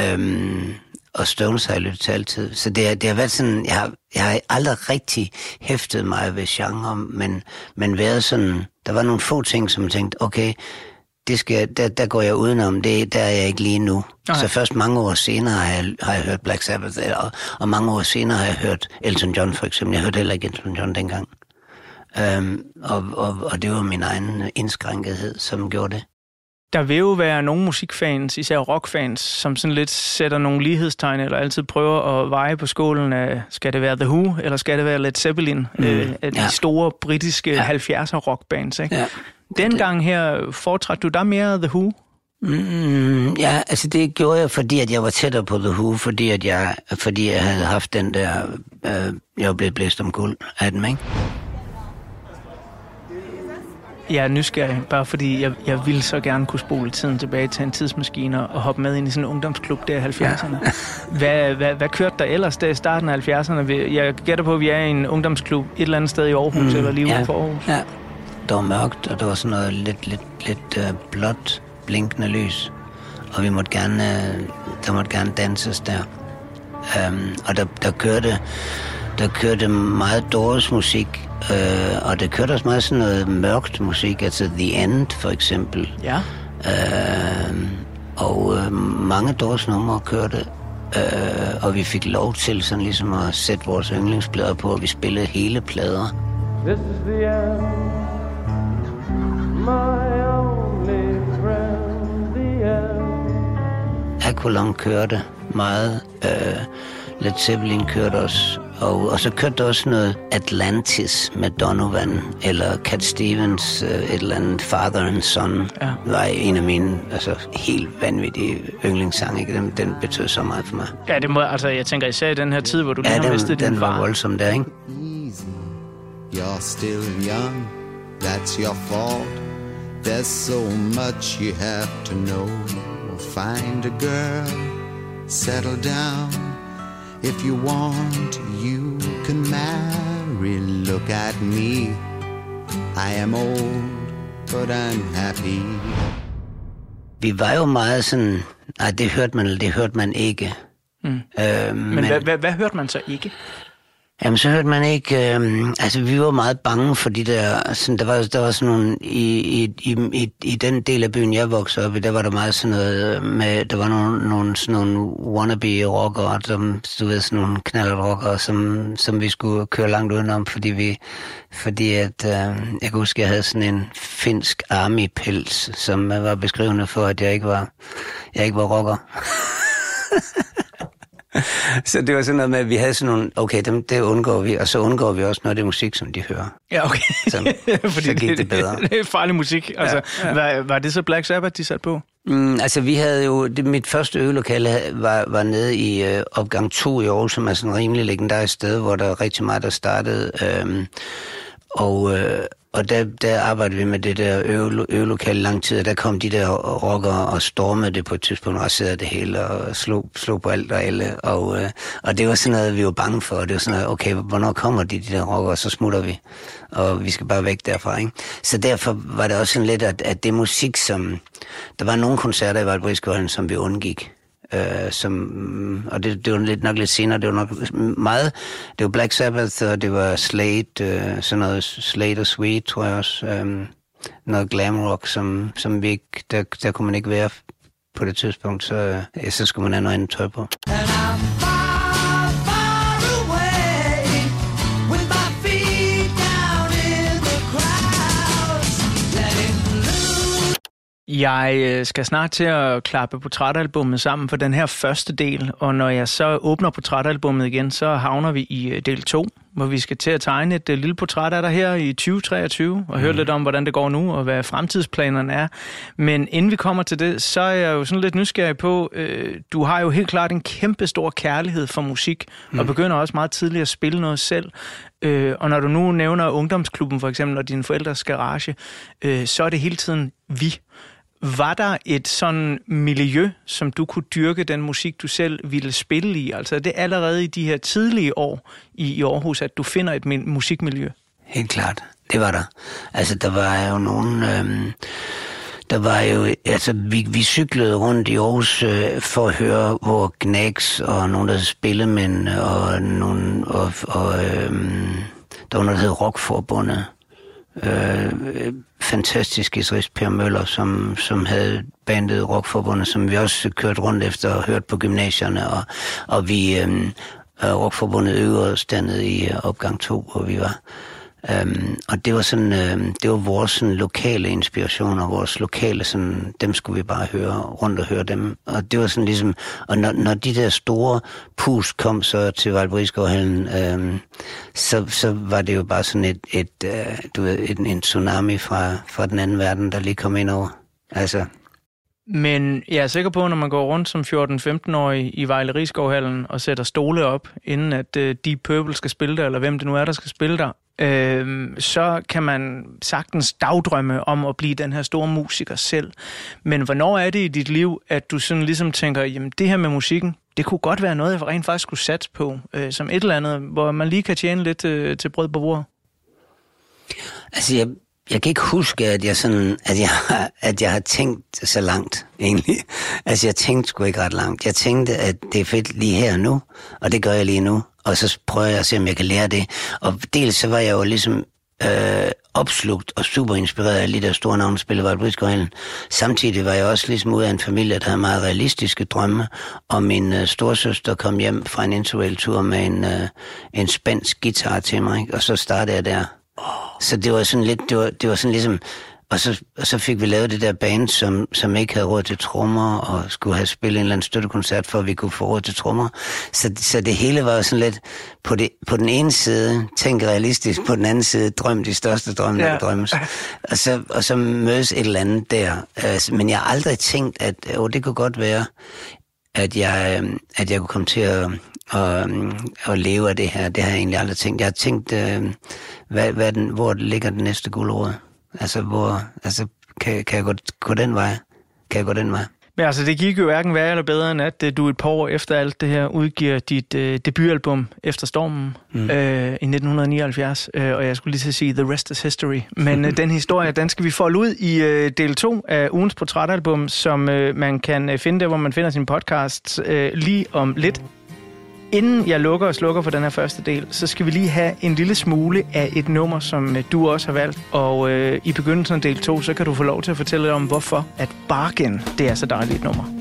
Øhm, og Stones har jeg lyttet til altid. Så det, er, det har været sådan, jeg har, jeg har aldrig rigtig hæftet mig ved genre, men, men været sådan, der var nogle få ting, som jeg tænkte, okay, det skal, der, der går jeg udenom, det, der er jeg ikke lige nu. Nej. Så først mange år senere har jeg, har jeg hørt Black Sabbath, og, og mange år senere har jeg hørt Elton John for eksempel. Jeg hørte heller ikke Elton John dengang. Um, og, og, og det var min egen indskrænkethed, som gjorde det. Der vil jo være nogle musikfans, især rockfans, som sådan lidt sætter nogle lighedstegn, eller altid prøver at veje på skålen af, skal det være The Who, eller skal det være Led Zeppelin, mm. øh, af de ja. store britiske Ja. ja. 70'er rockbands. Ikke? Ja. Dengang her foretrædte du der mere The Who? Mm, ja, altså det gjorde jeg, fordi at jeg var tættere på The Who, fordi at jeg, fordi jeg havde haft den der, øh, jeg var blevet blæst om guld af dem, ikke? Jeg er nysgerrig, bare fordi jeg, jeg ville så gerne kunne spole tiden tilbage til en tidsmaskine og hoppe med ind i sådan en ungdomsklub der i 70'erne. Ja. hvad, hvad, hvad kørte der ellers der i starten af 70'erne? Jeg gætter på, at vi er i en ungdomsklub et eller andet sted i Aarhus, mm, eller lige ja, for Aarhus. Ja, det var mørkt, og der var sådan noget lidt, lidt, lidt uh, blåt blinkende lys. Og vi måtte gerne, uh, der måtte gerne danses der. Um, og der, der kørte der kørte meget Doors musik, øh, og det kørte også meget sådan noget mørkt musik, altså The End for eksempel. Ja. Øh, og øh, mange Doors numre kørte, øh, og vi fik lov til sådan ligesom at sætte vores yndlingsplader på, og vi spillede hele plader. This is the end, my only friend, the end. Aqualung kørte meget, øh, Led Zeppelin kørte også, og, og så kørte der også noget Atlantis med Donovan, eller Cat Stevens, uh, et eller andet Father and Son, ja. var en af mine altså, helt vanvittige yndlingssange. Den, den betød så meget for mig. Ja, det må, altså, jeg tænker især i den her tid, hvor du ja, lige har mistet din den var voldsom der, ikke? You're still young, that's your fault. There's so much you have to know. Find a girl, settle down. If you want, you can marry. Look at me. I am old, but I'm happy. Vi var jo meget sådan, nej, det hørte man, eller det hørte man ikke. Mm. Øh, men men hvad, hvad, hvad hørte man så ikke? Jamen, så hørte man ikke... Øh, altså, vi var meget bange for de der... Sådan, der, var, der var sådan nogle... I, i, i, I den del af byen, jeg voksede op i, der var der meget sådan noget øh, med... Der var nogle, nogle, sådan nogle wannabe-rockere, som, du ved, sådan nogle knaldrockere, som, som vi skulle køre langt udenom, fordi vi... Fordi at... Øh, jeg kan huske, jeg havde sådan en finsk army-pels, som øh, var beskrivende for, at jeg ikke var... Jeg ikke var rocker. *laughs* *laughs* så det var sådan noget med, at vi havde sådan nogle, okay, dem, det undgår vi, og så undgår vi også noget af det musik, som de hører. Ja, okay. Så, *laughs* Fordi så gik det, det bedre. Det, det er farlig musik. Altså, ja, ja. Var, var det så Black Sabbath, de satte på? Mm, altså, vi havde jo... Det, mit første øvelokale var, var nede i øh, opgang 2 i Aarhus, som er sådan en rimelig legendarisk sted, hvor der er rigtig meget, der startede. Øhm, og, øh, og der, der arbejdede vi med det der øvelokale lang tid, og der kom de der rockere og stormede det på et tidspunkt, og raserede det hele og slog, slog på alt og alle. Og, øh, og det var sådan noget, vi var bange for. Det var sådan noget, okay, hvornår kommer de, de der rockere, så smutter vi. Og vi skal bare væk derfra, ikke? Så derfor var det også sådan lidt, at, at det musik, som... Der var nogle koncerter i Valdbrisgården, som vi undgik øh, som, og det, det var lidt nok lidt senere, det var nok meget, det var Black Sabbath, og det var Slade, øh, sådan noget Slade og Sweet, tror jeg også, øh, noget glam rock, som, som vi ikke, der, der kunne man ikke være på det tidspunkt, så, øh, så skulle man have noget andet tøj på. And Jeg øh, skal snart til at klappe portrætalbummet sammen for den her første del, og når jeg så åbner portrætalbummet igen, så havner vi i øh, del 2, hvor vi skal til at tegne et uh, lille portræt af dig her i 2023, og høre mm. lidt om, hvordan det går nu, og hvad fremtidsplanerne er. Men inden vi kommer til det, så er jeg jo sådan lidt nysgerrig på, øh, du har jo helt klart en kæmpe stor kærlighed for musik, mm. og begynder også meget tidligt at spille noget selv. Øh, og når du nu nævner ungdomsklubben for eksempel, og dine forældres garage, øh, så er det hele tiden vi. Var der et sådan miljø, som du kunne dyrke den musik, du selv ville spille i? Altså er det allerede i de her tidlige år i, i Aarhus, at du finder et musikmiljø? Helt klart, det var der. Altså der var jo nogen... Øhm der var jo, altså vi, vi cyklede rundt i Aarhus øh, for at høre, hvor Gnags og nogle der spillemænd og nogle, og, og øhm, der var noget, der hed Rockforbundet, øh, fantastisk guitarist Per Møller, som, som havde bandet Rockforbundet, som vi også kørte rundt efter og hørt på gymnasierne, og, og vi øh, øh Rockforbundet øvede os dernede i øh, opgang 2, hvor vi var. Øhm, og det var sådan, uh, det var vores sådan, lokale inspirationer, vores lokale sådan, dem skulle vi bare høre, rundt og høre dem. Og det var sådan ligesom, og når, når de der store pus kom så til Valbrisgårdhallen, um, øhm, så, så var det jo bare sådan et, et øh, du ved, et, en tsunami fra, fra den anden verden, der lige kom ind over. Altså, men jeg er sikker på, at når man går rundt som 14-15-årig i Vejle Rigskovhallen og sætter stole op, inden at uh, Deep Purple skal spille der, eller hvem det nu er, der skal spille der, øh, så kan man sagtens dagdrømme om at blive den her store musiker selv. Men hvornår er det i dit liv, at du sådan ligesom tænker, jamen det her med musikken, det kunne godt være noget, jeg rent faktisk skulle satse på, øh, som et eller andet, hvor man lige kan tjene lidt øh, til brød på bordet? Altså, jeg, jeg kan ikke huske, at jeg, sådan, at, jeg, at jeg har tænkt så langt, egentlig. Altså, jeg tænkte sgu ikke ret langt. Jeg tænkte, at det er fedt lige her og nu, og det gør jeg lige nu. Og så prøver jeg at se, om jeg kan lære det. Og dels så var jeg jo ligesom øh, opslugt og super inspireret af lige der store navne spillede var Samtidig var jeg også ligesom ud af en familie, der havde meget realistiske drømme, og min øh, storsøster kom hjem fra en interrail-tur med en, øh, en spansk guitar til mig, ikke? og så startede jeg der. Så det var sådan lidt, det var, det var sådan ligesom, og så, og så fik vi lavet det der band, som, som ikke havde råd til trommer, og skulle have spillet en eller anden støttekoncert, for at vi kunne få råd til trommer. Så, så det hele var sådan lidt, på, det, på den ene side, tænk realistisk, på den anden side, drøm de største drømme, ja. der drømmes. Og så, og så mødes et eller andet der. Altså, men jeg har aldrig tænkt, at oh, det kunne godt være, at jeg, øh, at jeg kunne komme til at, at, at leve af det her. Det har jeg egentlig aldrig tænkt. Jeg har tænkt, øh, hvad, hvad den, hvor ligger den næste guldråd? Altså, hvor, altså kan, kan jeg gå, gå den vej? Kan jeg gå den vej? Men altså, det gik jo hverken værre eller bedre, end at du et par år efter alt det her udgiver dit uh, debutalbum Efter Stormen mm. uh, i 1979. Uh, og jeg skulle lige til at sige, The Rest is History. Men uh, *laughs* den historie, den skal vi folde ud i uh, del 2 af ugens portrætalbum, som uh, man kan uh, finde der, hvor man finder sin podcast uh, lige om lidt. Inden jeg lukker og slukker for den her første del, så skal vi lige have en lille smule af et nummer, som øh, du også har valgt. Og øh, i begyndelsen af del 2, så kan du få lov til at fortælle om, hvorfor at Bargain, det er så dejligt et nummer.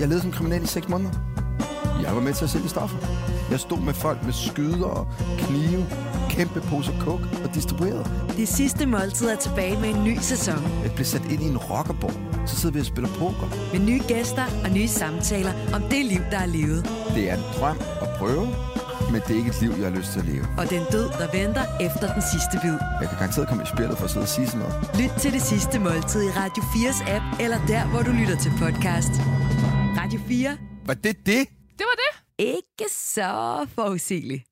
Jeg levede, som kriminel i seks måneder. Jeg var med til at sælge stoffer. Jeg stod med folk med skyder og knive, kæmpe poser coke og distribuerede. Det sidste måltid er tilbage med en ny sæson. Jeg blev sat ind i en rockerborg. Så sidder vi og spiller poker. Med nye gæster og nye samtaler om det liv, der er levet. Det er en drøm at prøve, men det er ikke et liv, jeg har lyst til at leve. Og den død, der venter efter den sidste bid. Jeg kan garanteret komme i spillet for at sidde og sige sådan noget. Lyt til det sidste måltid i Radio 4's app, eller der, hvor du lytter til podcast. Radio 4. Var det det? Det var det. Ikke så forudsigeligt.